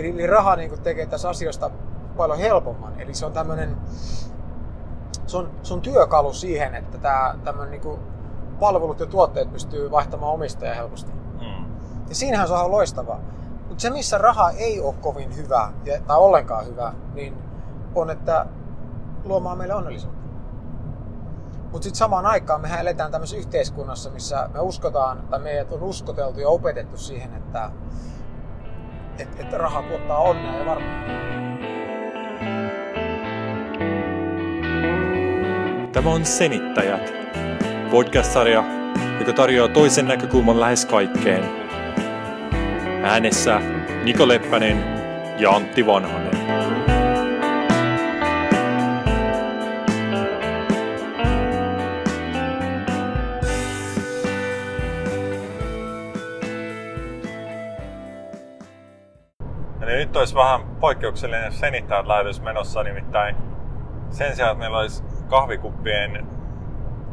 Eli raha niin kuin tekee tässä asioista paljon helpomman. Eli se on tämmöinen se on, se on työkalu siihen, että tämä tämmöinen niin kuin palvelut ja tuotteet pystyy vaihtamaan omistajaa helposti. Mm. Ja siinähän se on loistavaa. Mutta se, missä raha ei ole kovin hyvä, tai ollenkaan hyvä, niin on, että luomaan meille onnellisuutta. Mutta sitten samaan aikaan mehän eletään tämmöisessä yhteiskunnassa, missä me uskotaan, tai meidät on uskoteltu ja opetettu siihen, että, että, että raha tuottaa onnea ja varmuutta. Tämä on Senittäjät, podcast-sarja, joka tarjoaa toisen näkökulman lähes kaikkeen. Äänessä Niko Leppänen ja Antti Vanhanen. Olisi vähän poikkeuksellinen senittäjät lähetys menossa, nimittäin sen sijaan, että meillä olisi kahvikuppien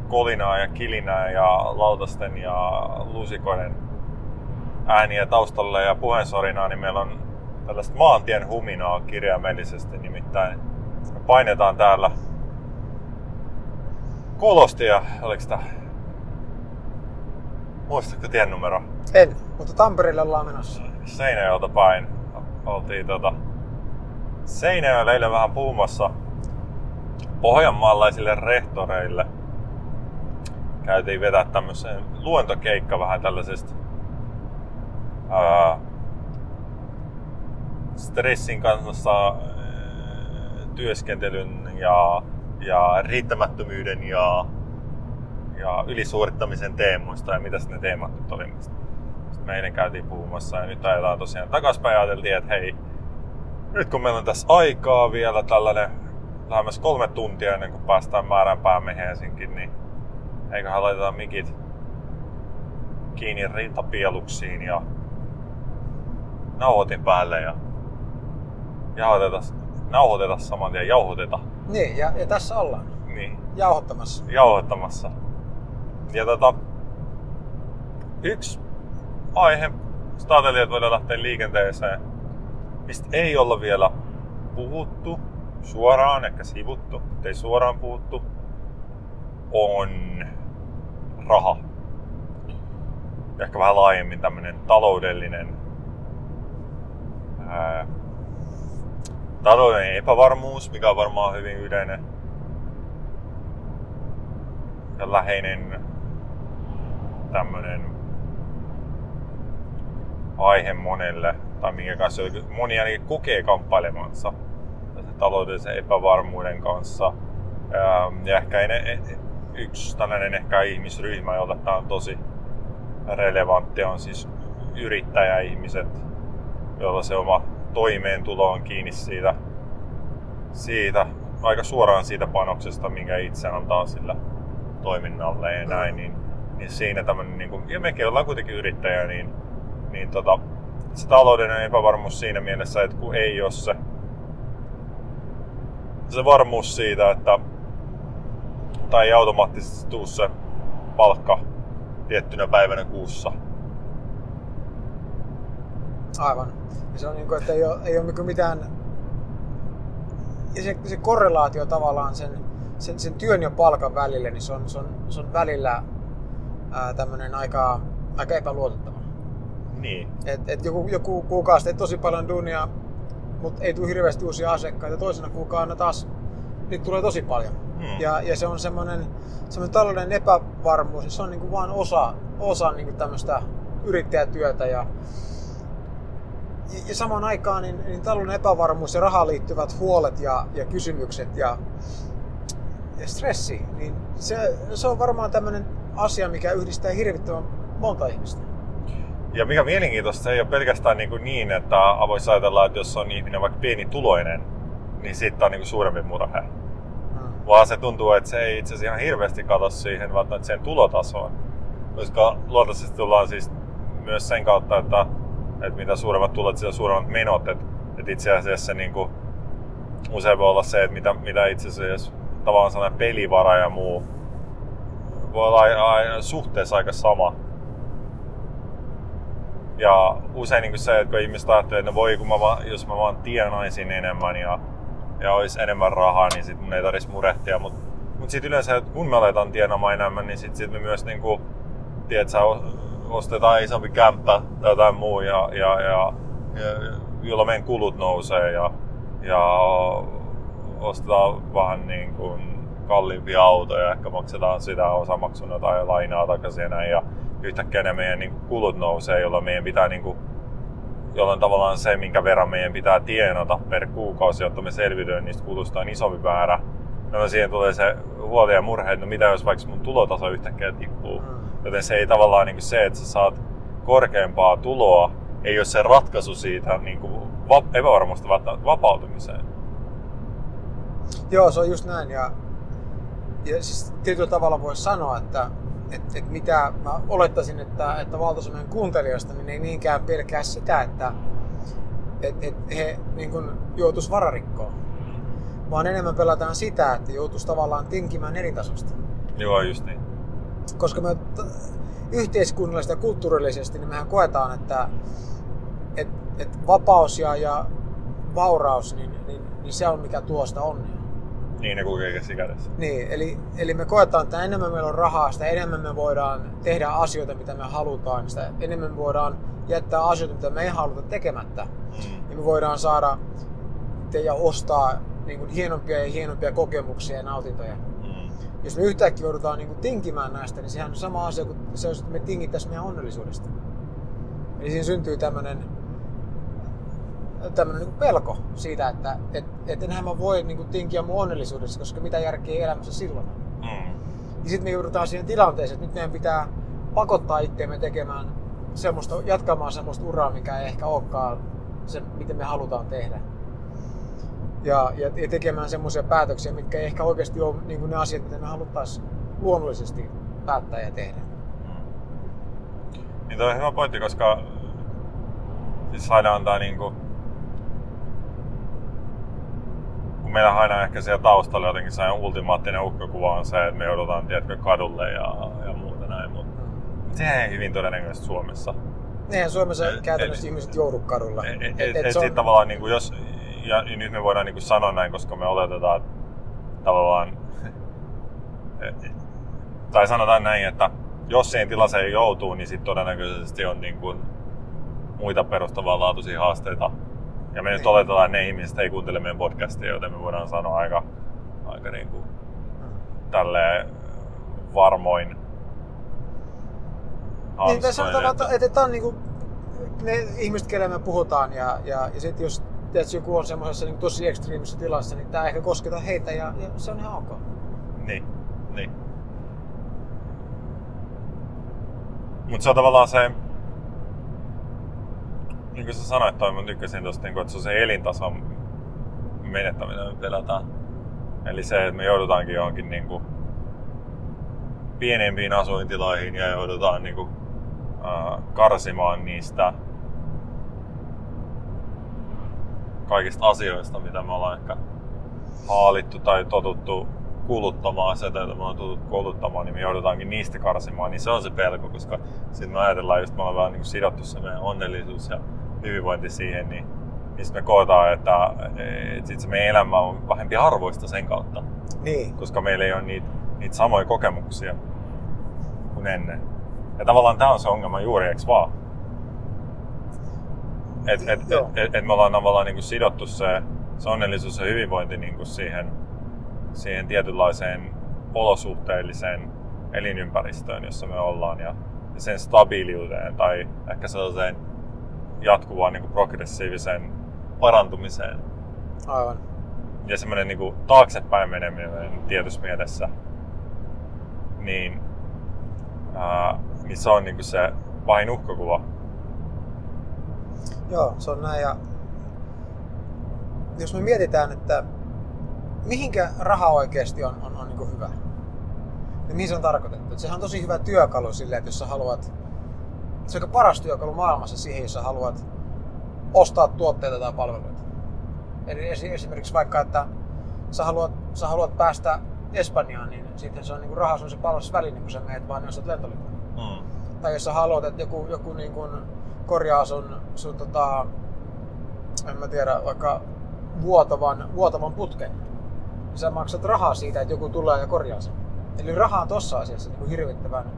kolinaa ja kilinää ja lautasten ja luusikoiden ääniä taustalle ja puheensorinaa, niin meillä on tällaista maantien huminaa kirjaimellisesti. Nimittäin me painetaan täällä Kolostia, oliko sitä? Muistatko tien numero? En, mutta Tampereelle ollaan menossa. Seinäjoelta päin. Oltiin tota Seinäjoella eilen vähän puhumassa pohjanmaalaisille rehtoreille käytiin vetää tämmöisen luontokeikka vähän tällaisesta ää, stressin kanssa ää, työskentelyn ja, ja riittämättömyyden ja, ja ylisuorittamisen teemoista ja mitä ne teemat nyt oli. Sitten me eilen käytiin puhumassa ja nyt ajetaan tosiaan takaspäin ajateltiin, että hei, nyt kun meillä on tässä aikaa vielä tällainen lähemmäs kolme tuntia ennen kuin päästään määränpäämme Helsinkiin, niin eiköhän laiteta mikit kiinni rintapieluksiin ja nauhoitin päälle ja jauhoteta, nauhoiteta saman tien, jauhoteta. Niin, ja, ja tässä ollaan. Niin. Jauhottamassa. Jauhottamassa. Ja tota, yksi aihe, ajattelin, voidaan lähteä liikenteeseen, mistä ei olla vielä puhuttu, suoraan, ehkä sivuttu, ei suoraan puhuttu, on raha. Ehkä vähän laajemmin tämmöinen taloudellinen ää, taloudellinen epävarmuus, mikä on varmaan hyvin yleinen. Ja läheinen tämmöinen aihe monelle, tai minkä kanssa moni ainakin kokee kamppailemansa taloudellisen epävarmuuden kanssa. Ja ehkä yksi tällainen ehkä ihmisryhmä, jolle tämä on tosi relevantti, on siis yrittäjäihmiset, joilla se oma toimeentulo on kiinni siitä, siitä aika suoraan siitä panoksesta, minkä itse antaa sillä toiminnalle ja näin, niin, niin siinä tämmöinen, niin kuin, ja mekin ollaan kuitenkin yrittäjä, niin, niin tota, se taloudellinen epävarmuus siinä mielessä, että kun ei ole se se varmuus siitä, että tai ei automaattisesti tuu se palkka tiettynä päivänä kuussa. Aivan. Ja se on niin kuin, että ei ole, ei ole niinku mitään... Ja se, se korrelaatio tavallaan sen, sen, sen työn ja palkan välillä, niin se on, se on, se on välillä ää, tämmöinen aika, aika epäluotettava. Niin. Et, et joku, joku kuukausi teet tosi paljon duunia, mutta ei tule hirveästi uusia asiakkaita. Toisena kuukaudena taas niitä tulee tosi paljon. Hmm. Ja, ja se on semmoinen, semmoinen talouden epävarmuus, niin se on niin kuin vaan osa, osa niin kuin tämmöistä yrittäjätyötä. Ja, ja, ja samaan aikaan niin, niin talouden epävarmuus ja rahaan liittyvät huolet ja, ja kysymykset ja, ja stressi, niin se, se on varmaan tämmöinen asia, mikä yhdistää hirvittävän monta ihmistä. Ja mikä mielenkiintoista, se ei ole pelkästään niin, kuin niin että voisi ajatella, että jos on ihminen vaikka pienituloinen, niin siitä on niin kuin suurempi murhe. Hmm. Vaan se tuntuu, että se ei itse asiassa ihan hirveästi katso siihen välttämättä sen tulotasoon. Koska luontaisesti tullaan siis myös sen kautta, että, että mitä suuremmat tulot, sitä suuremmat menot. Että, että itse asiassa niin kuin, usein voi olla se, että mitä, mitä itse asiassa tavallaan sellainen pelivara ja muu voi olla aina suhteessa aika sama Ja usein niin se, että kun ihmiset ajattelee, että no voi, kun mä vaan, jos mä vaan tienaisin enemmän ja, ja olisi enemmän rahaa, niin sit mun ei tarvitsisi murehtia. Mutta mut sitten yleensä, että kun me aletaan tienaamaan enemmän, niin sitten sit me myös niin kuin, tiedät, sä, ostetaan isompi kämppä tai jotain muu, ja, ja, ja, ja jolloin meidän kulut nousee ja, ja ostetaan vähän niin kuin kalliimpia autoja, ehkä maksetaan sitä osamaksuna tai lainaa takaisin ja näin. Ja yhtäkkiä ne meidän niin kulut nousee, jolloin meidän pitää niin kuin, jolloin tavallaan se, minkä verran meidän pitää tienata per kuukausi, jotta me selviydymme niistä kulusta on isompi määrä. No siihen tulee se huoli ja murhe, että no mitä jos vaikka mun tulotaso yhtäkkiä tippuu. Mm. Joten se ei tavallaan niin kuin se, että sä saat korkeampaa tuloa, ei ole se ratkaisu siitä niin kuin epävarmasta vapautumiseen. Joo, se on just näin. Ja, ja siis tietyllä tavalla voisi sanoa, että et, et mitä mä olettaisin, että, että valtaosa kuuntelijoista niin ei niinkään pelkää sitä, että et, et he niin kun joutuisi vararikkoon. Vaan enemmän pelataan sitä, että joutuisi tavallaan tinkimään eri tasosta. Joo, just niin. Koska me yhteiskunnallisesti ja kulttuurillisesti niin mehän koetaan, että et, et vapaus ja, ja vauraus, niin, niin, niin se on mikä tuo sitä onnea. Niin, ne kulkee käsi kädessä. Niin, eli, eli me koetaan, että enemmän meillä on rahaa, sitä enemmän me voidaan tehdä asioita, mitä me halutaan, sitä enemmän me voidaan jättää asioita, mitä me ei haluta tekemättä. Mm. Ja me voidaan saada ja ostaa niin kuin hienompia ja hienompia kokemuksia ja nautintoja. Mm. Jos me yhtäkkiä joudutaan niin kuin tinkimään näistä, niin sehän on sama asia kuin se, että me tingittäisiin meidän onnellisuudesta. Eli siinä syntyy tämmöinen tämmöinen niin pelko siitä, että et, et enhän mä voi niin kuin, tinkiä mun onnellisuudessa, koska mitä järkeä elämässä silloin Mm. Ja sitten me joudutaan siihen tilanteeseen, että nyt meidän pitää pakottaa itseämme tekemään semmoista, jatkamaan semmoista uraa, mikä ei ehkä olekaan se, miten me halutaan tehdä. Ja, ja, ja tekemään semmoisia päätöksiä, mitkä ei ehkä oikeasti ole niin kuin ne asiat, mitä me haluttaisiin luonnollisesti päättää ja tehdä. Mm. Niin toi on hyvä pointti, koska siis aina antaa niin kuin kun meillä aina ehkä siellä taustalla jotenkin se ultimaattinen uhkakuva on se, että me joudutaan tiedätkö, kadulle ja, ja muuta näin, mutta se ei hyvin todennäköisesti Suomessa. Eihän Suomessa et, käytännössä et, ihmiset joudu kadulla. Et, et, et, et, et on... tavallaan, niin kuin jos, ja nyt me voidaan niin kuin sanoa näin, koska me oletetaan että tavallaan, tai sanotaan näin, että jos siihen tilanteeseen joutuu, niin sitten todennäköisesti on niin kuin muita perustavanlaatuisia haasteita ja me nyt niin. oletetaan, että ne ihmiset ei kuuntele meidän podcastia, joten me voidaan sanoa aika, aika niin kuin tälleen varmoin niin, tässä on että, että tämä on niin kuin ne ihmiset, kelle me puhutaan, ja, ja, ja sitten jos teet, joku on semmoisessa niin tosi ekstriimisessä tilassa, niin tämä ehkä kosketa heitä, ja, ja se on ihan ok. Niin, niin. Mutta se on tavallaan se, niin kuin sä sanoit, toi, mä tykkäsin tosta, niin kuin, että se on se elintason menettäminen, me. Eli se, että me joudutaankin johonkin niin kuin, pienempiin asuintiloihin ja joudutaan niin kuin, äh, karsimaan niistä kaikista asioista, mitä me ollaan ehkä haalittu tai totuttu kuluttamaan, sitä, että me ollaan totuttu kuluttamaan, niin me joudutaankin niistä karsimaan, niin se on se pelko, koska sitten me ajatellaan just, me ollaan vähän niin sidottu se meidän onnellisuus ja hyvinvointi siihen, niin, niin sitten me kootaan, että, että sit se meidän elämä on vähempi arvoista sen kautta. Niin. Koska meillä ei ole niitä, niitä samoja kokemuksia kuin ennen. Ja tavallaan tämä on se ongelma juuri, eikö vaan? Et, et, et, et me ollaan tavallaan niin kuin sidottu se, se onnellisuus ja hyvinvointi niin kuin siihen, siihen tietynlaiseen olosuhteelliseen elinympäristöön, jossa me ollaan ja, ja sen stabiiliuteen tai ehkä sellaiseen jatkuvaan niin kuin progressiiviseen parantumiseen. Aivan. Ja semmoinen niin kuin, taaksepäin meneminen tietyssä mielessä, niin, ää, niin se on niin kuin se vain uhkakuva. Joo, se on näin. Ja jos me mietitään, että mihinkä raha oikeasti on, on, on niin kuin hyvä, niin mihin se on tarkoitettu? Että sehän on tosi hyvä työkalu silleen, että jos sä haluat se on paras työkalu maailmassa siihen, jos haluat ostaa tuotteita tai palveluita. Eli esimerkiksi vaikka, että sä haluat, sä haluat päästä Espanjaan, niin sitten se on niin rahas on se paras väline, kun sä meet vaan, jos olet lentolipun. Mm. Tai jos sä haluat, että joku, joku niin kuin korjaa sun, sun tota, en mä tiedä, vaikka vuotavan, vuotavan putken, niin sä maksat rahaa siitä, että joku tulee ja korjaa sen. Eli raha on tossa asiassa niin kuin hirvittävän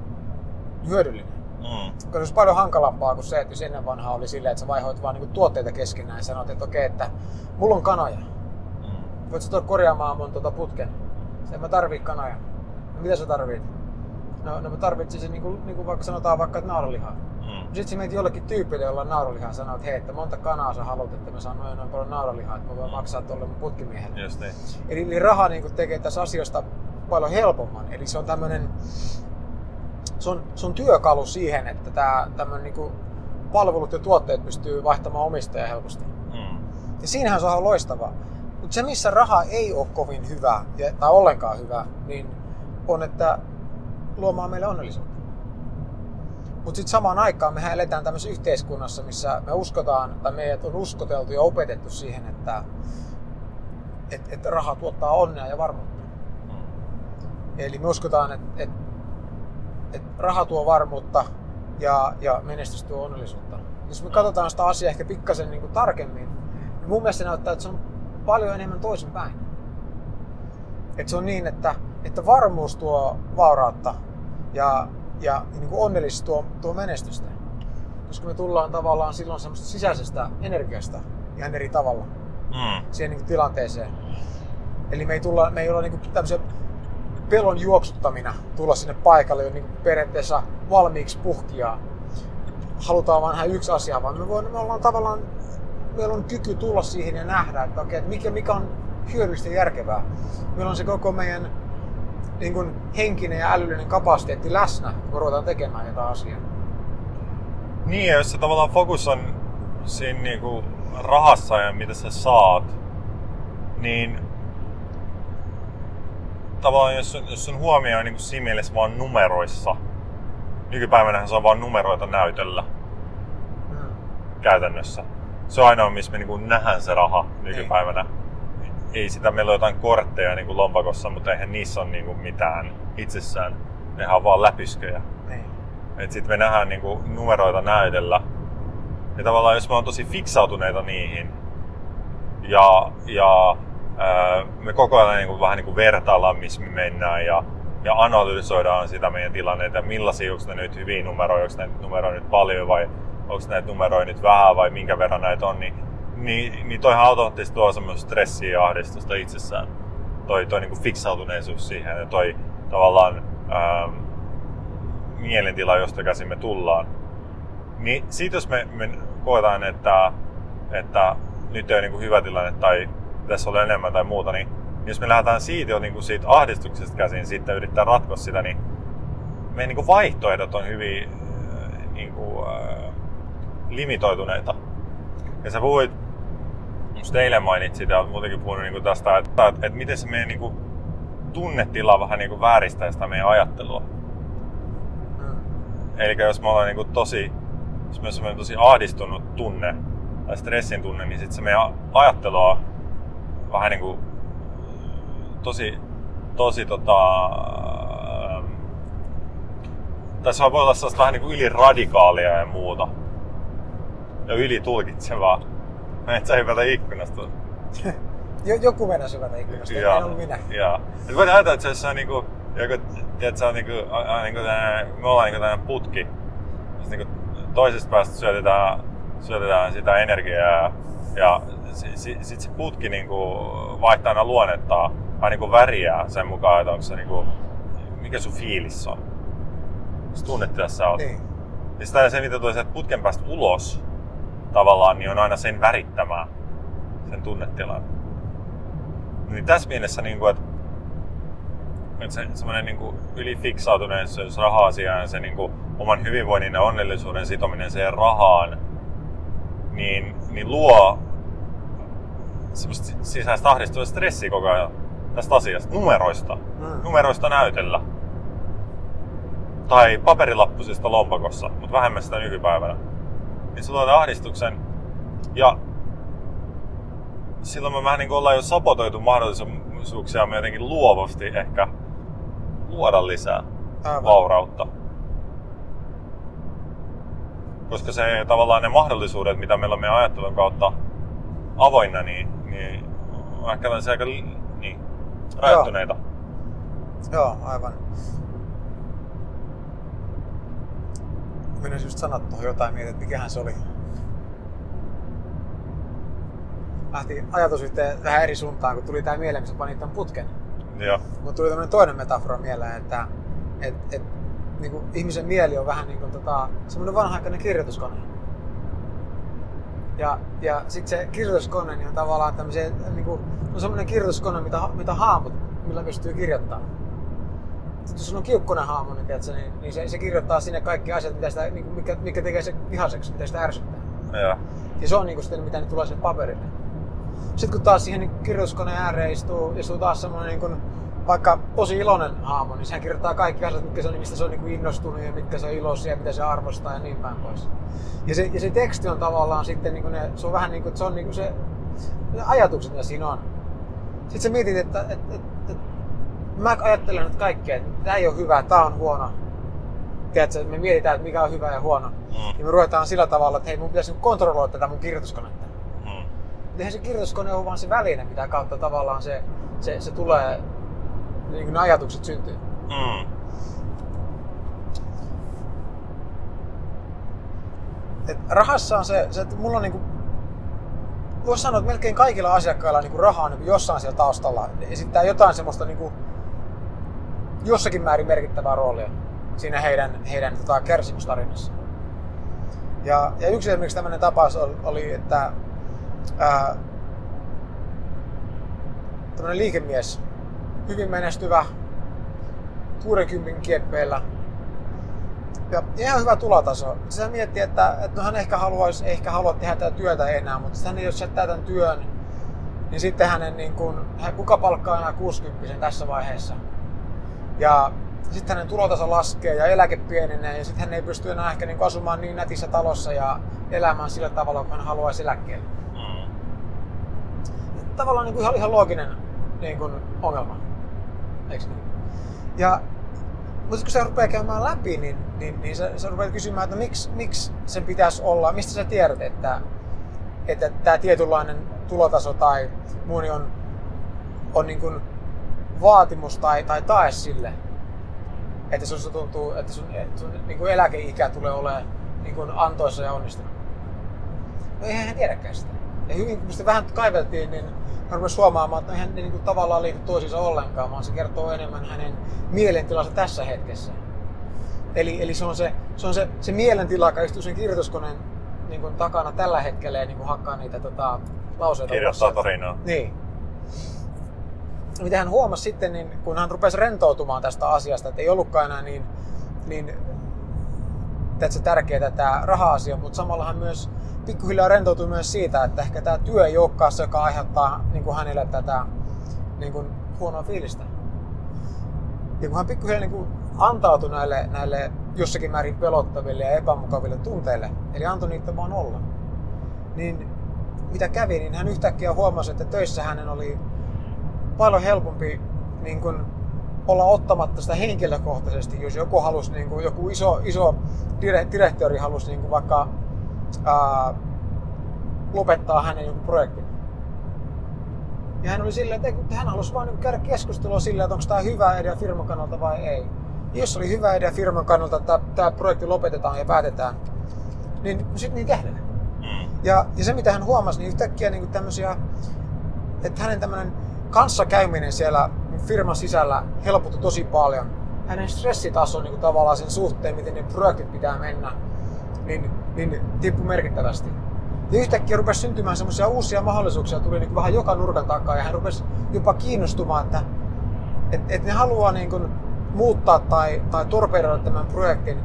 hyödyllinen. Mm. Koska se olisi paljon hankalampaa kuin se, että jos ennen vanhaa oli silleen, että sä vaihoit vaan niin tuotteita keskenään ja sanoit, että okei, että mulla on kanoja. Mm. Voit sä tuoda korjaamaan mun tota putken? En mä tarvii kanoja. No mitä sä tarvit? No, no mä tarvitsisin niin kuin, niin kuin vaikka sanotaan vaikka että nauralihaa. Mm. Sitten sä menet jollekin tyypille, jolla on nauralihaa, sanoo, että hei, että monta kanaa sä haluat, että mä saan noin, noin paljon nauralihaa, että mä voin maksaa tuolle mun putkimiehelle. Just niin. Eli, eli raha niin tekee tässä asioista paljon helpomman. Eli se on tämmöinen, se on, se on työkalu siihen, että tämä tämmöinen niin palvelut ja tuotteet pystyy vaihtamaan omistajaa helposti. Mm. Ja siinähän se on loistavaa. Mutta se, missä raha ei ole kovin hyvä, ja- tai ollenkaan hyvä, niin on, että luomaan meille onnellisuutta. Mutta sitten samaan aikaan mehän eletään tämmöisessä yhteiskunnassa, missä me uskotaan, tai meidät on uskoteltu ja opetettu siihen, että et, et raha tuottaa onnea ja varmuutta. Mm. Eli me uskotaan, että et, et raha tuo varmuutta ja, ja menestys tuo onnellisuutta. Jos me katsotaan sitä asiaa ehkä pikkasen niin kuin tarkemmin, niin mun mielestä se näyttää, että se on paljon enemmän toisinpäin. Että se on niin, että, että varmuus tuo vaurautta ja, ja niin kuin onnellisuus tuo, tuo menestystä. Koska me tullaan tavallaan silloin semmoista sisäisestä energiasta ihan eri tavalla Mm. siihen niin kuin tilanteeseen. Eli me ei, tulla, me ei olla niin kuin tämmöisen pelon juoksuttamina tulla sinne paikalle jo niin kuin periaatteessa valmiiksi puhkia. Halutaan vaan nähdä yksi asia, vaan me, voin, me ollaan tavallaan, meillä on kyky tulla siihen ja nähdä, että okei, että mikä, mikä on hyödyllistä ja järkevää. Meillä on se koko meidän niin kuin henkinen ja älyllinen kapasiteetti läsnä, kun ruvetaan tekemään jotain asiaa. Niin, ja jos se tavallaan fokus on siinä niinku rahassa ja mitä sä saat, niin tavallaan jos, jos sun huomio on niinku siinä mielessä vaan numeroissa, nykypäivänä se on vaan numeroita näytöllä Mm. käytännössä. Se on ainoa, missä me niinku nähdään se raha nykypäivänä. Ei sitä, meillä on jotain kortteja niinku lompakossa, mutta eihän niissä ole niinku mitään itsessään. Nehän on vaan läpysköjä. Niin. Et sit me nähdään niinku numeroita näytellä. Ja tavallaan jos me on tosi fiksautuneita niihin ja, ja me koko ajan niinku, vähän niinku vertaillaan, missä me mennään ja, ja analysoidaan sitä meidän tilannetta, millaisia, onko ne nyt hyviä numeroja, onko näitä numeroja nyt paljon vai onko näitä numeroja nyt vähän vai minkä verran näitä on, niin, niin, niin toihan automaattisesti tuo semmoista stressiä ja ahdistusta itsessään. Toi, toi niinku fiksautuneisuus siihen ja toi tavallaan ähm, mielentila, josta käsin me tullaan. Niin siitä jos me, me koetaan, että, että nyt ei ole niin kuin hyvä tilanne tai tässä ole enemmän tai muuta, niin jos me lähdetään siitä jo niin kuin siitä ahdistuksesta käsin sitten yrittää ratkoa sitä, niin meidän niin kuin vaihtoehdot on hyvin äh, niin kuin, äh, limitoituneita. Ja sä puhuit, just eilen mainitsit ja olet muutenkin puhunut niin kuin tästä, että, että, että miten se meidän niin kuin, tunnetila vähän niin kuin vääristää sitä meidän ajattelua. Mm. Eli jos me ollaan niinku tosi, jos me on tosi ahdistunut tunne tai stressin tunne, niin sitten se meidän ajattelu vähän niinku tosi, tosi tota... ähm, se voi olla sellaista vähän niinku yliradikaalia ja muuta. Ja ylitulkitsevaa. Et sä hypätä ikkunasta. Jo, joku mennä syvältä ikkunasta, en ollut minä. Joo. Et voit ajatella, että se on niinku, joku, tiedät, se on niinku, a, a, niinku tämmönen, me ollaan niinku tämmönen putki. Sitten niinku toisesta päästä syötetään, syötetään sitä energiaa ja si, sit se putki niinku vaihtaa aina luonnettaan, vähän niinku väriä sen mukaan, että onko se niinku, mikä sun fiilis on. Se tunnetila sä oot. Niin. Ja sitä se, mitä tulee sieltä putken päästä ulos tavallaan, niin on aina sen värittämää, sen tunnetilan. Niin tässä mielessä, niin kuin, että, että se, semmoinen niin kuin ylifiksautuneisuus raha-asiaan ja se niin kuin, oman hyvinvoinnin ja onnellisuuden sitominen siihen rahaan, niin, niin luo semmoista sisäistä ahdistua ja stressiä koko ajan tästä asiasta, numeroista. Mm. Numeroista näytellä. Tai paperilappusista lompakossa, mutta vähemmän sitä nykypäivänä. Niin se luo tämän ahdistuksen. Ja silloin me vähän niin ollaan jo sapotoitu mahdollisuuksia me jotenkin luovasti ehkä luoda lisää Aivan. vaurautta. koska se tavallaan ne mahdollisuudet, mitä meillä on meidän ajattelun kautta avoinna, niin, niin ehkä aika niin, rajoittuneita. Joo. Joo, aivan. Minä just sanoa tuohon jotain mietin, että mikähän se oli. Lähti ajatus yhteen vähän eri suuntaan, kun tuli tää mieleen, kun sä panit tämän putken. Joo. Mutta tuli tämmöinen toinen metafora mieleen, että et, et, niin kuin ihmisen mieli on vähän niin kuin tota, semmoinen vanha-aikainen kirjoituskone. Ja, ja sitten se kirjoituskone niin on tavallaan tämmöisiä, niin kuin, on semmoinen kirjoituskone, mitä, mitä haamut, millä pystyy kirjoittamaan. Sitten jos on kiukkunen haamu, niin, tiedätkö, niin, niin se, se, kirjoittaa sinne kaikki asiat, mitä sitä, niin kuin, mikä, mikä tekee se vihaseksi, mitä sitä ärsyttää. Joo. Ja se on niin kuin sitten, mitä ne tulee sinne paperille. Sitten kun taas siihen niin kirjoituskoneen ääreen istuu, istuu taas semmoinen niin kuin, vaikka tosi iloinen haamu, niin sehän kirjoittaa kaikki asiat, mitkä se on, mistä se on niin kuin innostunut ja mitkä se on iloisia ja mitä se arvostaa ja niin päin pois. Ja se, ja se teksti on tavallaan sitten, niin kuin ne, se on vähän niin kuin, se on niin kuin se, ne ajatukset, mitä siinä on. Sitten sä mietit, että, että, että, että mä ajattelen nyt kaikkea, että tämä ei ole hyvä, tämä on huono. Tiedätkö, että me mietitään, että mikä on hyvä ja huono. Mm. Ja me ruvetaan sillä tavalla, että hei, mun pitäisi kontrolloida tätä mun kirjoituskonetta. Mm. Eihän se kirjoituskone ole vaan se väline, mitä kautta tavallaan se, se, se tulee niin kuin ne ajatukset syntyy. Mm. Et rahassa on se, se että mulla on niinku, voisi sanoa, että melkein kaikilla asiakkailla niinku raha on niinku jossain siellä taustalla. Esittää jotain semmoista niinku, jossakin määrin merkittävää roolia siinä heidän, heidän tota, kärsimystarinassa. Ja, ja yksi esimerkiksi tämmöinen tapaus oli, että ää, tämmöinen liikemies hyvin menestyvä 60 kieppeillä. Ja ihan hyvä tulotaso. Se miettii, että, että no hän ehkä haluaisi, ehkä halua tehdä tätä työtä enää, mutta hän jos jättää tämän työn, niin sitten hänen, niin kuin, kuka palkkaa enää 60 tässä vaiheessa. Ja sitten hänen tulotaso laskee ja eläke pienenee ja sitten hän ei pysty enää ehkä niin asumaan niin nätissä talossa ja elämään sillä tavalla, kun hän haluaisi eläkkeelle. Mm. Tavallaan niin kuin ihan, ihan looginen niin kuin ongelma. Eikö niin? Ja, mutta kun se rupeaa käymään läpi, niin, niin, niin sä, sä rupeat kysymään, että miksi, miksi sen pitäisi olla, mistä sä tiedät, että, että tämä tietynlainen tulotaso tai muu on, on niin kuin vaatimus tai, tai tae sille, että sun tuntuu, että sun, sun niin kuin eläkeikä tulee olemaan niin kuin antoissa ja onnistunut. No eihän hän tiedäkään sitä. Ja hyvin, kun sitä vähän kaiveltiin, niin rupesi huomaamaan, että hän ne niin kuin tavallaan liity toisiinsa ollenkaan, vaan se kertoo enemmän hänen mielentilansa tässä hetkessä. Eli, eli se on se, se, on se, se mielentila, joka istuu sen kirjoituskoneen niin kuin takana tällä hetkellä ja niin kuin hakkaa niitä tota, lauseita. Kirjoittaa tarinaa. Niin. Mitä hän huomasi sitten, niin kun hän rupesi rentoutumaan tästä asiasta, että ei ollutkaan enää niin, niin se tärkeää tämä raha-asia, mutta samalla hän myös pikkuhiljaa rentoutui myös siitä, että ehkä tämä työ ei olekaan se, joka aiheuttaa niin kuin hänelle tätä niin kuin huonoa fiilistä. Ja kun hän pikkuhiljaa niin kuin antautui näille, näille jossakin määrin pelottaville ja epämukaville tunteille, eli antoi niitä vaan olla, niin mitä kävi, niin hän yhtäkkiä huomasi, että töissä hänen oli paljon helpompi niin kuin olla ottamatta sitä henkilökohtaisesti, jos joku halusi, niin kuin, joku iso, iso direktori halusi niin kuin vaikka ää, lopettaa hänen jonkun projektin. Ja hän oli silleen, että hän halusi vain niin käydä keskustelua silleen, että onko tämä hyvä idea firman kannalta vai ei. Ja jos oli hyvä idea firman kannalta, että tämä projekti lopetetaan ja päätetään, niin sitten niin tehdään. Mm. Ja, ja se mitä hän huomasi, niin yhtäkkiä niin tämmöisiä, että hänen tämmöinen kanssakäyminen siellä firman sisällä helpottui tosi paljon. Hänen stressitaso niin kuin tavallaan sen suhteen, miten ne projektit pitää mennä, niin, niin tippui merkittävästi. Ja yhtäkkiä rupesi syntymään semmoisia uusia mahdollisuuksia, tuli niin vähän joka nurkan takaa ja hän rupesi jopa kiinnostumaan, että et, et ne haluaa niin kuin muuttaa tai, tai torpedoida tämän projektin.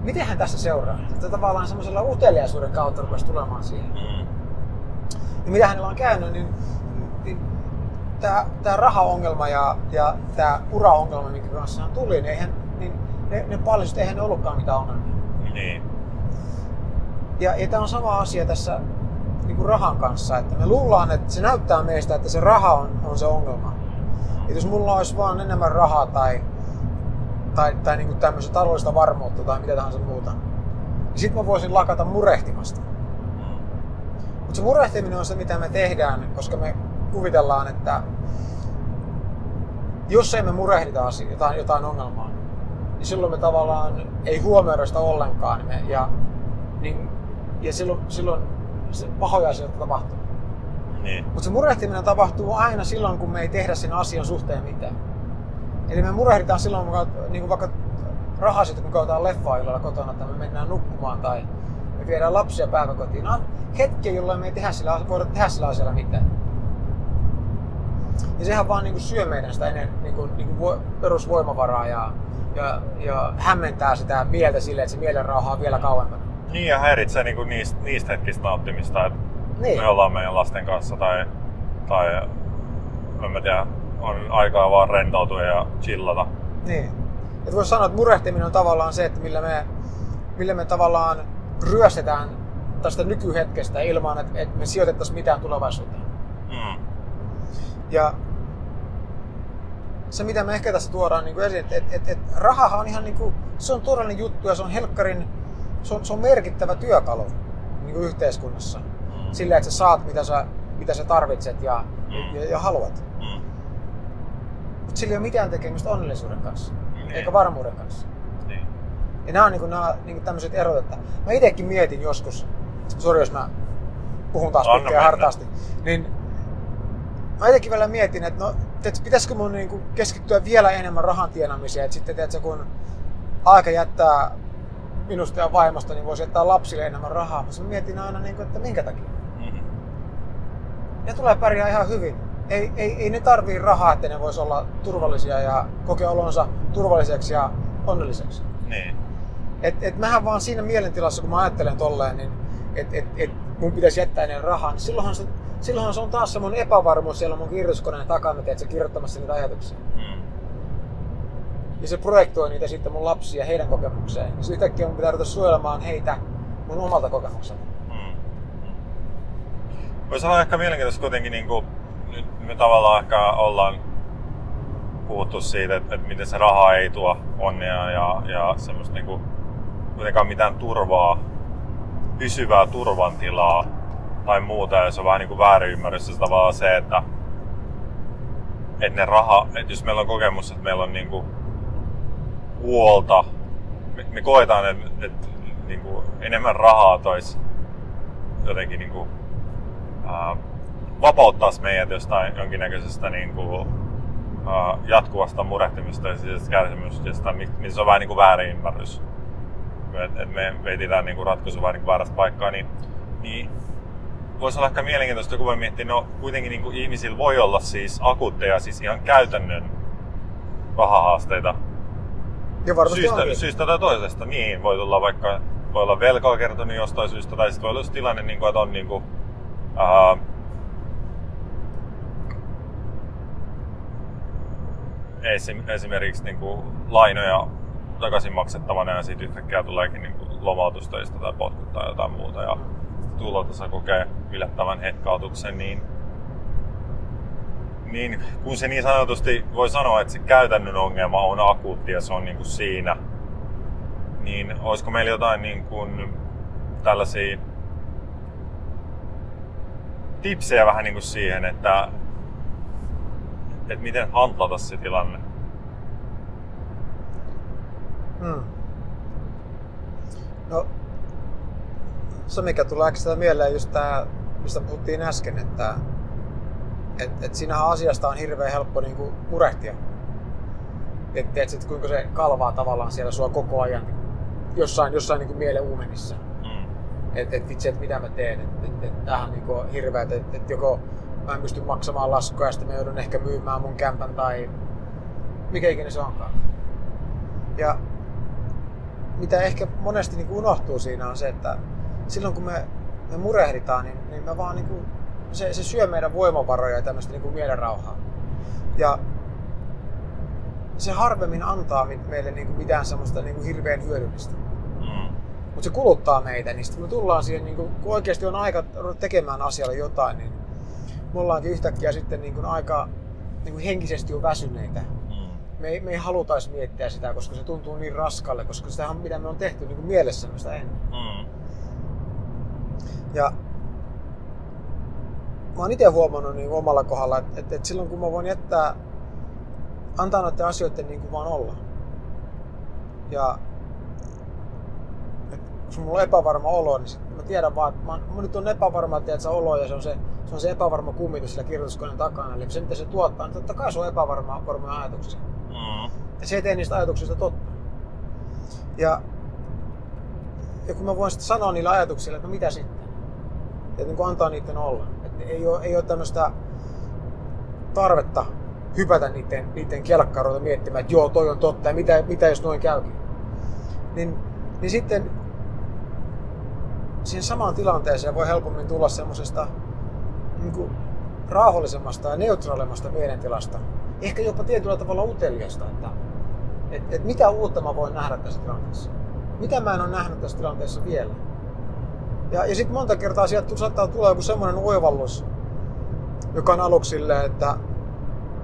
Miten hän tässä seuraa? Että tavallaan semmoisella uteliaisuuden kautta rupesi tulemaan siihen. Mm. Ja mitä hänellä on käynyt, niin, niin tämä, tämä rahaongelma ja, ja tämä uraongelma, minkä kanssa hän tuli, niin, eihän, niin ne, ne paljastui, eihän ne ollutkaan mitään ongelmia. Niin. Ja, ja tämä on sama asia tässä niin kuin rahan kanssa, että me luullaan, että se näyttää meistä, että se raha on, on se ongelma. Et jos mulla olisi vaan enemmän rahaa tai, tai, tai niin tämmöistä taloudellista varmuutta tai mitä tahansa muuta, niin sitten mä voisin lakata murehtimasta. Mutta se murehtiminen on se, mitä me tehdään, koska me kuvitellaan, että jos emme murehdita asia, jotain, jotain ongelmaa, niin silloin me tavallaan ei huomioida sitä ollenkaan. Me, ja, niin, ja silloin, silloin se pahoja asioita tapahtuu. Niin. Mutta se murehtiminen tapahtuu aina silloin, kun me ei tehdä sen asian suhteen mitään. Eli me murehditaan silloin, kun niin kuin vaikka rahasit, kun katsotaan leffaa illalla kotona, että me mennään nukkumaan tai me viedään lapsia päiväkotiin. On hetkiä, jolloin me ei tehdä sillä, voida tehdä sillä asialla mitään. Ja sehän vaan niin kuin syö meidän sitä ennen, niin kuin, niin kuin perusvoimavaraa ja, ja, ja hämmentää sitä mieltä silleen, että se mielen rauha on vielä kauempana. Niin ja häiritsee niinku niistä, niistä hetkistä nauttimista, että Niin. me ollaan meidän lasten kanssa tai, tai en mä tiedä, on aikaa vaan rentoutua ja chillata. Niin. Et voisi sanoa, että murehtiminen on tavallaan se, että millä me, millä me tavallaan ryöstetään tästä nykyhetkestä ilman, että, että me sijoitettaisiin mitään tulevaisuuteen. Mm. Ja se, mitä me ehkä tässä tuodaan niin esiin, että, että, että, että rahahan on ihan niin kuin, se on todellinen juttu ja se on helkkarin, se on, se on merkittävä työkalu niin kuin yhteiskunnassa. Mm. Sillä, että sä saat mitä sä, mitä sä tarvitset ja, Mm. ja, ja haluat. Mm. Mutta sillä ei ole mitään tekemistä onnellisuuden kanssa, Niin. eikä varmuuden kanssa. Niin. Ja nämä on niin nämä, niin tämmöiset erot, että mä itsekin mietin joskus, sori jos mä puhun taas Anna pitkään hartaasti, niin mä itsekin vielä mietin, että no, et pitäisikö mun niin keskittyä vielä enemmän rahan tienaamiseen, että sitten tiedätkö, kun aika jättää minusta ja vaimosta, niin voisi jättää lapsille enemmän rahaa. Mutta mä mietin aina, niin kuin, että minkä takia. Mm. Ne tulee pärjää ihan hyvin. Ei, ei, ei ne tarvii rahaa, että ne vois olla turvallisia ja kokea olonsa turvalliseksi ja onnelliseksi. Niin. Et, et mähän vaan siinä mielentilassa, kun mä ajattelen tolleen, niin et, et, et mun pitäisi jättää ennen rahaa, niin silloinhan se, silloinhan se on taas semmoinen epävarmuus siellä mun kirjoituskoneen takana, että se kirjoittamassa niitä ajatuksia. Ja se projektoi niitä sitten mun lapsia heidän kokemukseen. Ja sitten yhtäkkiä mun pitää ruveta suojelemaan heitä mun omalta kokemukselta. Mm. Voisi olla ehkä mielenkiintoista kuitenkin, niin kuin, nyt me tavallaan ehkä ollaan puhuttu siitä, että, että miten se raha ei tuo onnea ja, ja semmoista niin kuin, kuitenkaan mitään turvaa, pysyvää turvantilaa tai muuta. Ja se on vähän niin kuin väärinymmärrys. Se tavallaan se, että, että ne raha, että jos meillä on kokemus, että meillä on niin kuin huolta, me, me koetaan, että, että niin enemmän rahaa toisi jotenkin niin kuin, ää, vapauttaisi meidät jostain jonkinnäköisestä niin kuin, ää, jatkuvasta murehtimista ja sisäisestä kärsimyksestä, mi- missä on vähän niin kuin väärinymmärrys. Että et me etsitään niin ratkaisu vähän niin väärästä paikkaa, niin, niin voisi olla ehkä mielenkiintoista, kun voi miettiä, no kuitenkin niin kuin ihmisillä voi olla siis akuutteja, siis ihan käytännön rahahaasteita Ja varmasti syystä, onkin. syystä tai toisesta. Niin, voi tulla vaikka, voi olla velkaa kertonut jostain syystä, tai sitten voi olla tilanne, niin kuin, että on niin kuin, ää, esim, esimerkiksi niin kuin, lainoja takaisin maksettavana ja sitten yhtäkkiä tuleekin niin kuin, lomautustöistä tai potkut tai jotain muuta ja sitten tulotaso kokee yllättävän hetkautuksen, niin niin kun se niin sanotusti voi sanoa, että se käytännön ongelma on akuutti ja se on niin kuin siinä, niin olisiko meillä jotain niin kuin tällaisia tipsejä vähän niin kuin siihen, että, että miten handlata se tilanne? Hmm. No, se mikä tulee äkkiä mieleen just tää, mistä puhuttiin äsken, että et, et siinähän asiasta on hirveän helppo niinku murehtia. Et, et sit kuinka se kalvaa tavallaan siellä sua koko ajan jossain, jossain niinku mielen uumenissa. Mm. Että et vitsi, että mitä mä teen. Että et, et, tämähän on niinku hirveä, että et, et joko mä en pysty maksamaan laskua ja sitten mä joudun ehkä myymään mun kämpän tai mikä ikinä se onkaan. Ja mitä ehkä monesti niin unohtuu siinä on se, että silloin kun me, me murehditaan, niin, niin me vaan niin kuin, se, se syö meidän voimavaroja ja tämmöistä niin kuin mielenrauhaa. Ja se harvemmin antaa meille niin kuin mitään semmoista niin kuin hirveän hyödyllistä. Mm. Mutta se kuluttaa meitä, niin sitten me tullaan siihen, niin kuin, kun oikeasti on aika ruveta tekemään asialle jotain, niin me ollaankin yhtäkkiä sitten niin kuin aika niin kuin henkisesti jo väsyneitä. Mm. me ei, me ei halutaisi miettiä sitä, koska se tuntuu niin raskalle, koska sitä on mitä me on tehty niin kuin mielessämme sitä ennen. Mm. Ja mä oon itse huomannut niin omalla kohdalla, että, että, että silloin kun mä voin jättää, antaa noiden asioiden niin kuin vaan olla. Ja kun mulla on epävarma olo, niin sit mä tiedän vaan, että mä, mä nyt on epävarma tiedätkö, olo ja se on se, se on se epävarma kummitus sillä kirjoituskoneen takana. Eli se mitä se tuottaa, niin totta kai se on epävarma varmoja ajatuksia. Mm. Ja se ei tee niistä ajatuksista totta. Ja, ja kun mä voin sitten sanoa niillä ajatuksilla, että no mitä sitten? Ja niin kuin antaa niiden olla. Ei ole, ei ole tämmöistä tarvetta hypätä niiden, niiden kelkkaroita miettimään, että joo, toi on totta ja mitä, mitä jos noin käykin. Niin, niin sitten siihen samaan tilanteeseen voi helpommin tulla semmoisesta niin rauhallisemmasta ja neutraalimmasta mielentilasta. Ehkä jopa tietyllä tavalla uteliasta, että et, et mitä uutta mä voin nähdä tässä tilanteessa. Mitä mä en ole nähnyt tässä tilanteessa vielä. Ja, ja sitten monta kertaa sieltä saattaa tulla joku semmoinen oivallus, joka on aluksi silleen, että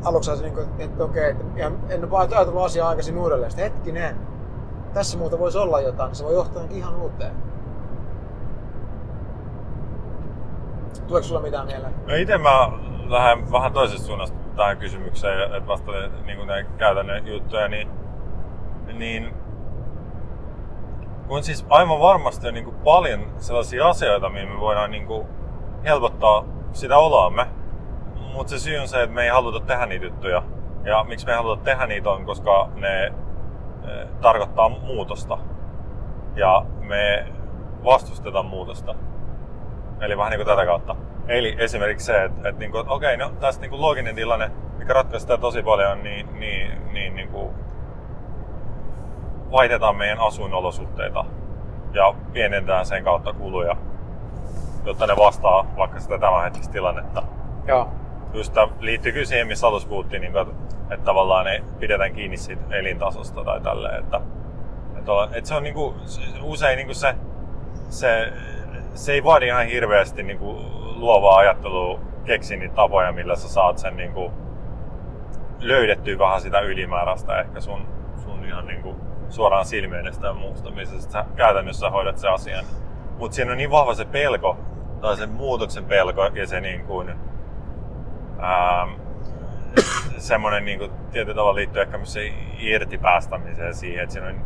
aluksi niin kuin, että okei, että en ole ajatellut asiaa aikaisin uudelleen. Sitten hetkinen, tässä muuta voisi olla jotain, se voi johtaa ihan uuteen. Tuleeko sulla mitään mieleen? No itse mä lähden vähän toisesta suunnasta tähän kysymykseen, että vasta niin käytännön juttuja, niin, niin on siis aivan varmasti on niin kuin paljon sellaisia asioita, mihin me voidaan niin kuin helpottaa sitä oloamme. Mutta se syy on se, että me ei haluta tehdä niitä juttuja. Ja miksi me ei haluta tehdä niitä on, koska ne e, tarkoittaa muutosta. Ja me vastustetaan muutosta. Eli vähän niin kuin tätä kautta. Eli esimerkiksi se, että, että, niin kuin, että okei, no tässä niin looginen tilanne, mikä ratkaisee tosi paljon, niin, niin, niin, niin kuin vaihdetaan meidän asuinolosuhteita ja pienentää sen kautta kuluja, jotta ne vastaa vaikka sitä tämänhetkistä tilannetta. Joo. Just liittyy kyllä siihen, missä alussa puhuttiin, niin että tavallaan ne pidetään kiinni siitä elintasosta tai tälleen. Että, että, että se on niin kuin, usein niin kuin se, se, se ei vaadi ihan hirveästi niin kuin luovaa ajattelua, keksi niitä tapoja, millä sä saat sen niin kuin, löydettyä vähän sitä ylimääräistä ehkä sun, sun ihan niin kuin, suoraan silmien ja muusta, missä sä käytännössä hoidat se asian. Mutta siinä on niin vahva se pelko, tai se muutoksen pelko ja se niin kuin, ähm, semmoinen niin kuin, tietyllä tavalla liittyy ehkä myös se irtipäästämiseen siihen, että siinä on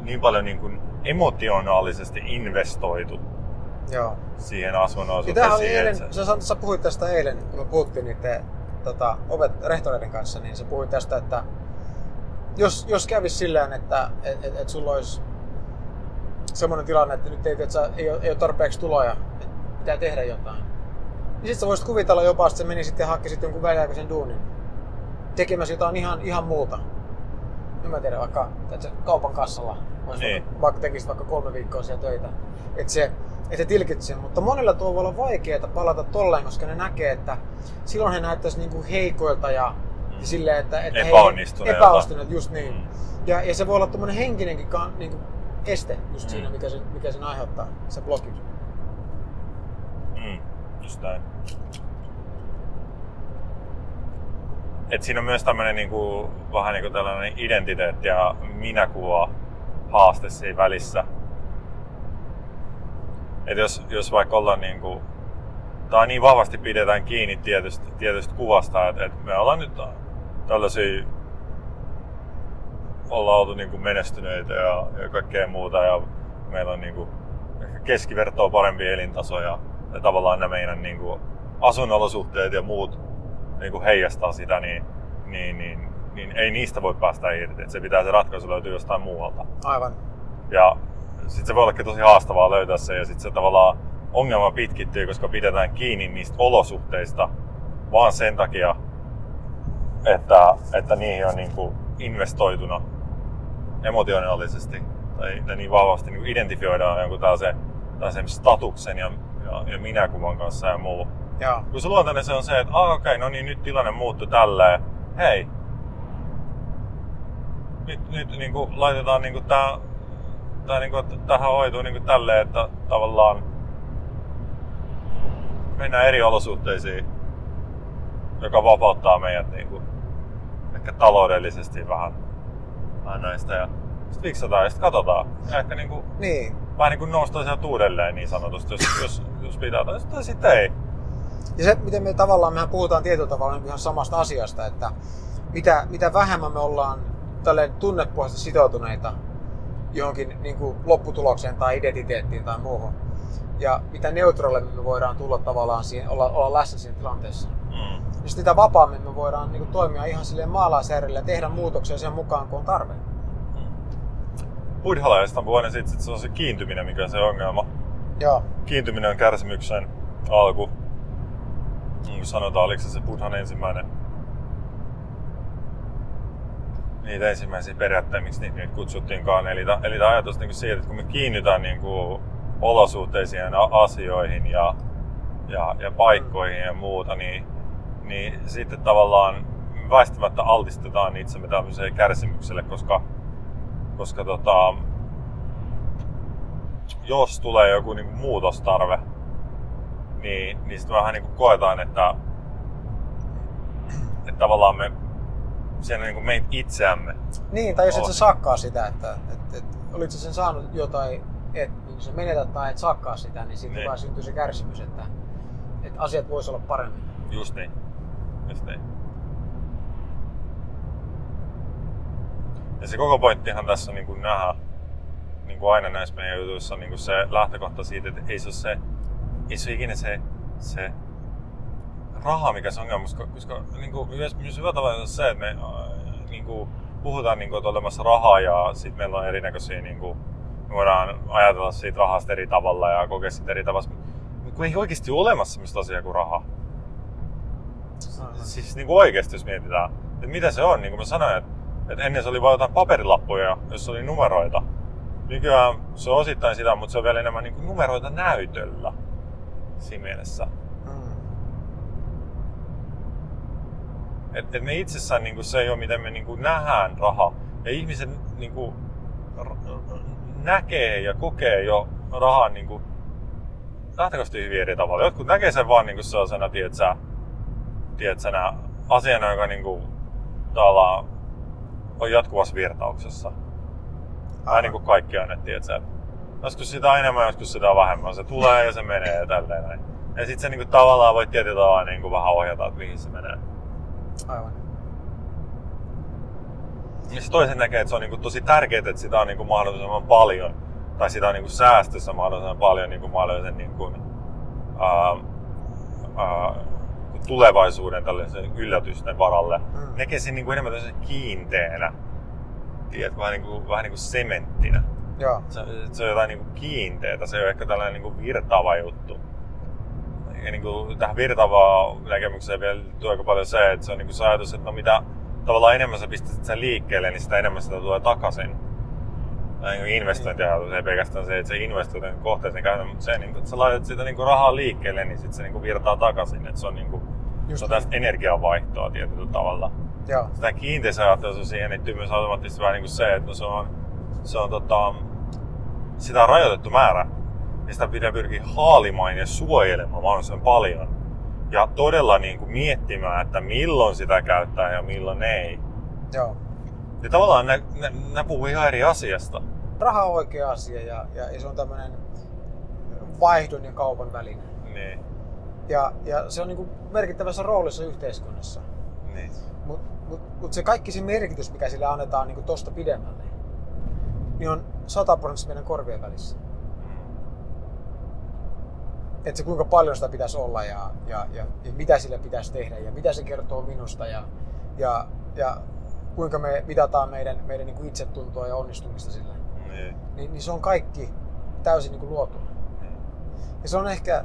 niin paljon niin kuin emotionaalisesti investoitu Joo. siihen asunnon Tämähän oli eilen, se... sä, sä, puhuit tästä eilen, kun me puhuttiin niiden tota, ovet, rehtoreiden kanssa, niin sä puhuit tästä, että jos, jos kävisi sillä että et, et, et sulla olisi semmoinen tilanne, että nyt ei, että sä, ei, ole, ei ole tarpeeksi tuloja, että pitää tehdä jotain. Niin sitten sä voisit kuvitella jopa, että se meni sitten ja hakkisit jonkun väliaikaisen duunin. Tekemässä jotain ihan, ihan muuta. En mä tiedä, vaikka että kaupan kassalla. Niin. Vaikka tekisit vaikka kolme viikkoa siellä töitä. Että se, että tilkitsee. Mutta monilla tuo voi olla vaikeaa palata tolleen, koska ne näkee, että silloin he näyttäisi niinku heikoilta ja mm. silleen, että, että epäonnistuneet. Epäonnistuneet, just niin. Mm. Ja, ja se voi olla tommonen henkinenkin ka, niinku este just mm. siinä, mikä, se, mikä sen aiheuttaa, se bloki. Mm, just näin. Et siinä on myös tämmöinen niinku, vähän niinku tällainen identiteetti ja minäkuva haaste siinä välissä. Et jos, jos vaikka ollaan niinku, tai niin vahvasti pidetään kiinni tietystä, tietystä kuvasta, että, että me ollaan nyt tällaisia ollaan oltu niin kuin menestyneitä ja, ja kaikkea muuta ja meillä on niin kuin keskivertoa parempi elintaso ja, ja tavallaan nämä meidän niin kuin asuinolosuhteet ja muut niin kuin heijastaa sitä, niin, niin, niin, niin ei niistä voi päästä irti. että se pitää se ratkaisu löytyä jostain muualta. Aivan. Ja sitten se voi olla tosi haastavaa löytää se ja sitten se tavallaan ongelma pitkittyy, koska pidetään kiinni niistä olosuhteista vaan sen takia, että, että niihin on niin kuin investoituna emotionaalisesti tai, tai niin vahvasti niin kuin identifioidaan jonkun tällaisen, tällaisen statuksen ja, ja, ja minäkuvan kanssa ja muu. Ja. Kun se luontainen se on se, että ah, okei, okay, no niin, nyt tilanne muuttui tälleen. Hei, nyt, nyt niin kuin, laitetaan niin kuin, tää, tää, niin kuin, tähän hoituu niin kuin, tälleen, että tavallaan mennään eri olosuhteisiin, joka vapauttaa meidät niin kuin, ehkä taloudellisesti vähän, vähän näistä. Ja sitten fiksataan ja sitten katsotaan. Ja ehkä niin kuin, Niin. vähän niin kuin noustaan sieltä uudelleen niin sanotusti, jos, jos, jos pitää. Tai sitten- sitten ei. Ja se, miten me tavallaan, mehän puhutaan tietyllä tavalla niin ihan samasta asiasta, että mitä, mitä vähemmän me ollaan tälleen tunnepuolisesti sitoutuneita johonkin niin kuin lopputulokseen tai identiteettiin tai muuhun. Ja mitä neutraalimmin me voidaan tulla tavallaan siihen, olla, olla läsnä siinä tilanteessa. Mm. Sit sitä vapaammin me voidaan niin kuin, toimia ihan silleen maalaisjärjellä ja tehdä muutoksia sen mukaan, kun on tarve. Buddhalaisista on puhunut siitä, että se on se kiintyminen, mikä on se ongelma. Joo. Kiintyminen on kärsimyksen alku. Niin kuin sanotaan, oliko se se Buddhan ensimmäinen niitä ensimmäisiä periaatteita, miksi niitä nyt kutsuttiinkaan. Eli, ta- eli tämä ajatus niin kuin siitä, että kun me kiinnytään niin kuin olosuhteisiin ja asioihin ja, ja, ja paikkoihin ja muuta, niin, niin sitten tavallaan väistämättä altistetaan itsemme tämmöiselle kärsimykselle, koska, koska tota, jos tulee joku niin kuin muutostarve, niin, niin sitten vähän niin kuin koetaan, että, että tavallaan me siinä niin kuin meitä itseämme. Niin, tai jos et sä sakkaa sitä, että, että, että olit sä sen saanut jotain, et, niin sä menetät tai et sakkaa sitä, niin siitä Niin. vaan syntyy se kärsimys, että, että asiat voisi olla paremmin. Just niin. Just niin. Ja se koko pointtihan tässä on niin kuin nähdä, niin kuin aina näissä meidän jutuissa, niin kuin se lähtökohta siitä, että ei se ole se, ei se ole ikinä se, se raha, mikä se on ongelma, koska, koska niin kuin, myös, myös hyvä tavalla on se, että me niin kuin, puhutaan, niin kuin, että olemassa rahaa ja sitten meillä on erinäköisiä, niin kuin, me voidaan ajatella siitä rahasta eri tavalla ja kokea sitä eri tavalla, mutta ei oikeasti ole olemassa sellaista asiaa kuin raha. Siis niin kuin oikeasti, jos mietitään, että mitä se on, niin kuin mä sanoin, että, että ennen se oli vain jotain paperilappuja, jossa oli numeroita. Nykyään se on osittain sitä, mutta se on vielä enemmän niin kuin numeroita näytöllä siinä mielessä. Mm. Et, et me itsessään niin kuin se ei ole, miten me niin kuin nähdään raha. Ja ihmiset niin kuin, r- näkee ja kokee jo rahan niin kuin, lähtökohtaisesti hyvin eri tavalla. Jotkut näkee sen vaan niin kuin sellaisena, tiedätkö, tiedätkö, asiana, joka niin kuin, tavallaan on jatkuvassa virtauksessa. Vähän niin kuin kaikki on, että tiedätkö, joskus sitä enemmän, joskus sitä on vähemmän. Se tulee ja se menee ja tälleen näin. Ja se niin kuin, tavallaan voi tietyllä tavalla niin kuin, vähän ohjata, että mihin se menee. Aivan. Ja se toisen näkee, että se on niin kuin tosi tärkeää, että sitä on niin kuin mahdollisimman paljon. Tai sitä on niin kuin säästössä mahdollisimman paljon niin kuin mahdollisen niin kuin, ää, ää, tulevaisuuden tällaisen yllätysten varalle. Mm. Näkee sen niin kuin enemmän tällaisen kiinteänä. Tiedät, vähän niin kuin, vähän niin kuin sementtinä. Joo. Se, se on jotain niin kuin kiinteetä, se on ehkä tällainen niin kuin virtaava juttu. Ja niin kuin tähän virtaavaan näkemykseen vielä liittyy aika paljon se, että se on niin kuin se ajatus, että no mitä tavallaan enemmän sä pistät sen liikkeelle, niin sitä enemmän sitä tulee takaisin. Niin kuin investointiajatus ei pelkästään se, että se investoit jonkun kohteeseen käytön, mutta se, niin kuin, että sä laitat sitä niin kuin rahaa liikkeelle, niin sitten se niin kuin virtaa takaisin. Että se on, niin kuin, Just se on tästä energiavaihtoa tietyllä tavalla Joo. sitä kiinteistöajattelussa siihen liittyy myös automaattisesti vähän niin kuin se, että no se on, se on tota, sitä on rajoitettu määrä. Ja sitä pitää pyrkiä haalimaan ja suojelemaan mahdollisimman paljon. Ja todella niin kuin miettimään, että milloin sitä käyttää ja milloin ei. Joo. Ja tavallaan nämä, nämä, nämä puhuu ihan eri asiasta. Raha on oikea asia ja, ja, ja se on tämmöinen vaihdon ja kaupan väline. Niin, Ja, ja se on niin kuin merkittävässä roolissa yhteiskunnassa. niin. Mutta mut, mut se kaikki se merkitys, mikä sille annetaan niin tosta pidemmälle, niin on sataprosenttisesti meidän korvien välissä. Että se kuinka paljon sitä pitäisi olla ja, ja, ja, ja mitä sille pitäisi tehdä ja mitä se kertoo minusta ja, ja, ja kuinka me mitataan meidän, meidän niin kuin itsetuntoa ja onnistumista sillä. niin. Niin, niin se on kaikki täysin niin kuin luotu. Ja se on ehkä,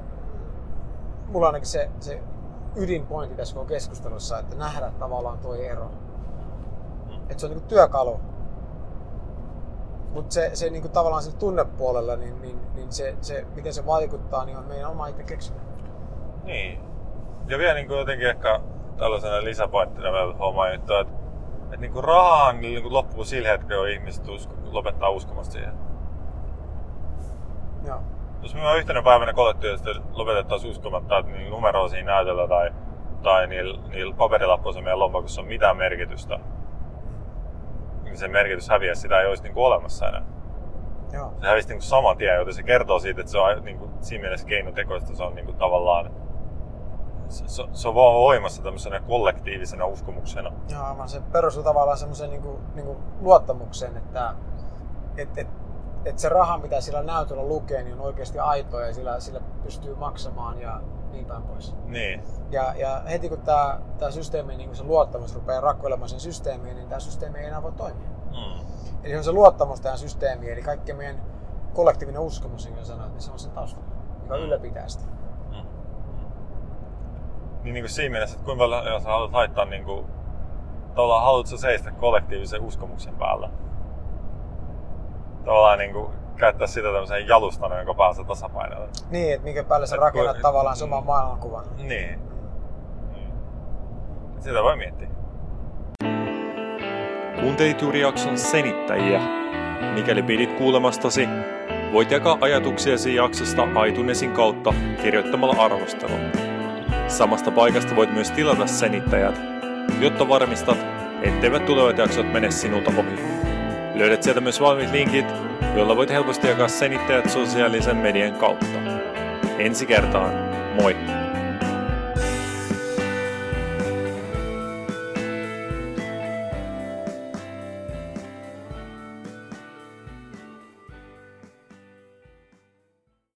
mulla ainakin se, se ydinpointti tässä koko keskustelussa, että nähdä tavallaan tuo ero. Että se on niin työkalu. Mutta se, se niin tavallaan sillä tunnepuolella, niin, niin, niin se, se, miten se vaikuttaa, niin on meidän oma itse keksimä. Niin. Ja vielä niin kuin jotenkin ehkä tällaisena lisäpointtina vielä homma juttu, että, että niin kuin rahaan niin kuin loppuu sillä hetkellä, kun ihmiset usko, lopettaa uskomasta siihen. Joo. Jos me vaan yhtenä päivänä kollektiivisesti lopetettaisiin uskomatta, että niin numeroa siinä näytöllä tai, tai niillä, niillä paperilappuilla meidän lompakossa on mitään merkitystä, niin se merkitys häviää, sitä ei olisi niin kuin olemassa enää. Joo. Se hävisi niin kuin saman tien, joten se kertoo siitä, että se on niin kuin, siinä mielessä keinotekoista, se on niin kuin, tavallaan se, se on vaan voimassa tämmöisenä kollektiivisena uskomuksena. Joo, aivan. Se perustuu tavallaan semmoiseen niin kuin, niin kuin luottamukseen, että et, et, et se raha, mitä sillä näytöllä lukee, niin on oikeasti aitoa ja sillä, sillä pystyy maksamaan ja niin päin pois. Niin. Ja, ja heti kun tämä, tämä systeemi, niin kun se luottamus rupeaa rakkoilemaan sen systeemiin, niin tämä systeemi ei enää voi toimia. Mm. Eli on se luottamus tähän systeemiin, eli kaikki meidän kollektiivinen uskomus, niin kuin sanoit, niin se on sen taustalla, joka Mm. ylläpitää sitä. Mm. Niin, niin kuin siinä mielessä, että kuinka paljon jos haluat laittaa niin kuin, tavallaan haluatko seistä kollektiivisen uskomuksen päällä? Tavallaan niin kuin, käyttää sitä tämmöisen jalustana, jonka päässä tasapainoilla. Niin, että minkä päälle sä Et rakennat kun- tavallaan mm. oman maailmankuvan. Niin. Mm. Sitä voi miettiä. Kuuntelit juuri jakson senittäjiä. Mikäli pidit kuulemastasi, voit jakaa ajatuksiasi jaksosta iTunesin kautta kirjoittamalla arvostelun. Samasta paikasta voit myös tilata senittäjät, jotta varmistat, etteivät tulevat jaksot mene sinulta ohi. Löydät sieltä myös valmiit linkit, joilla voit helposti jakaa senittäjät sosiaalisen median kautta. Ensi kertaan, moi!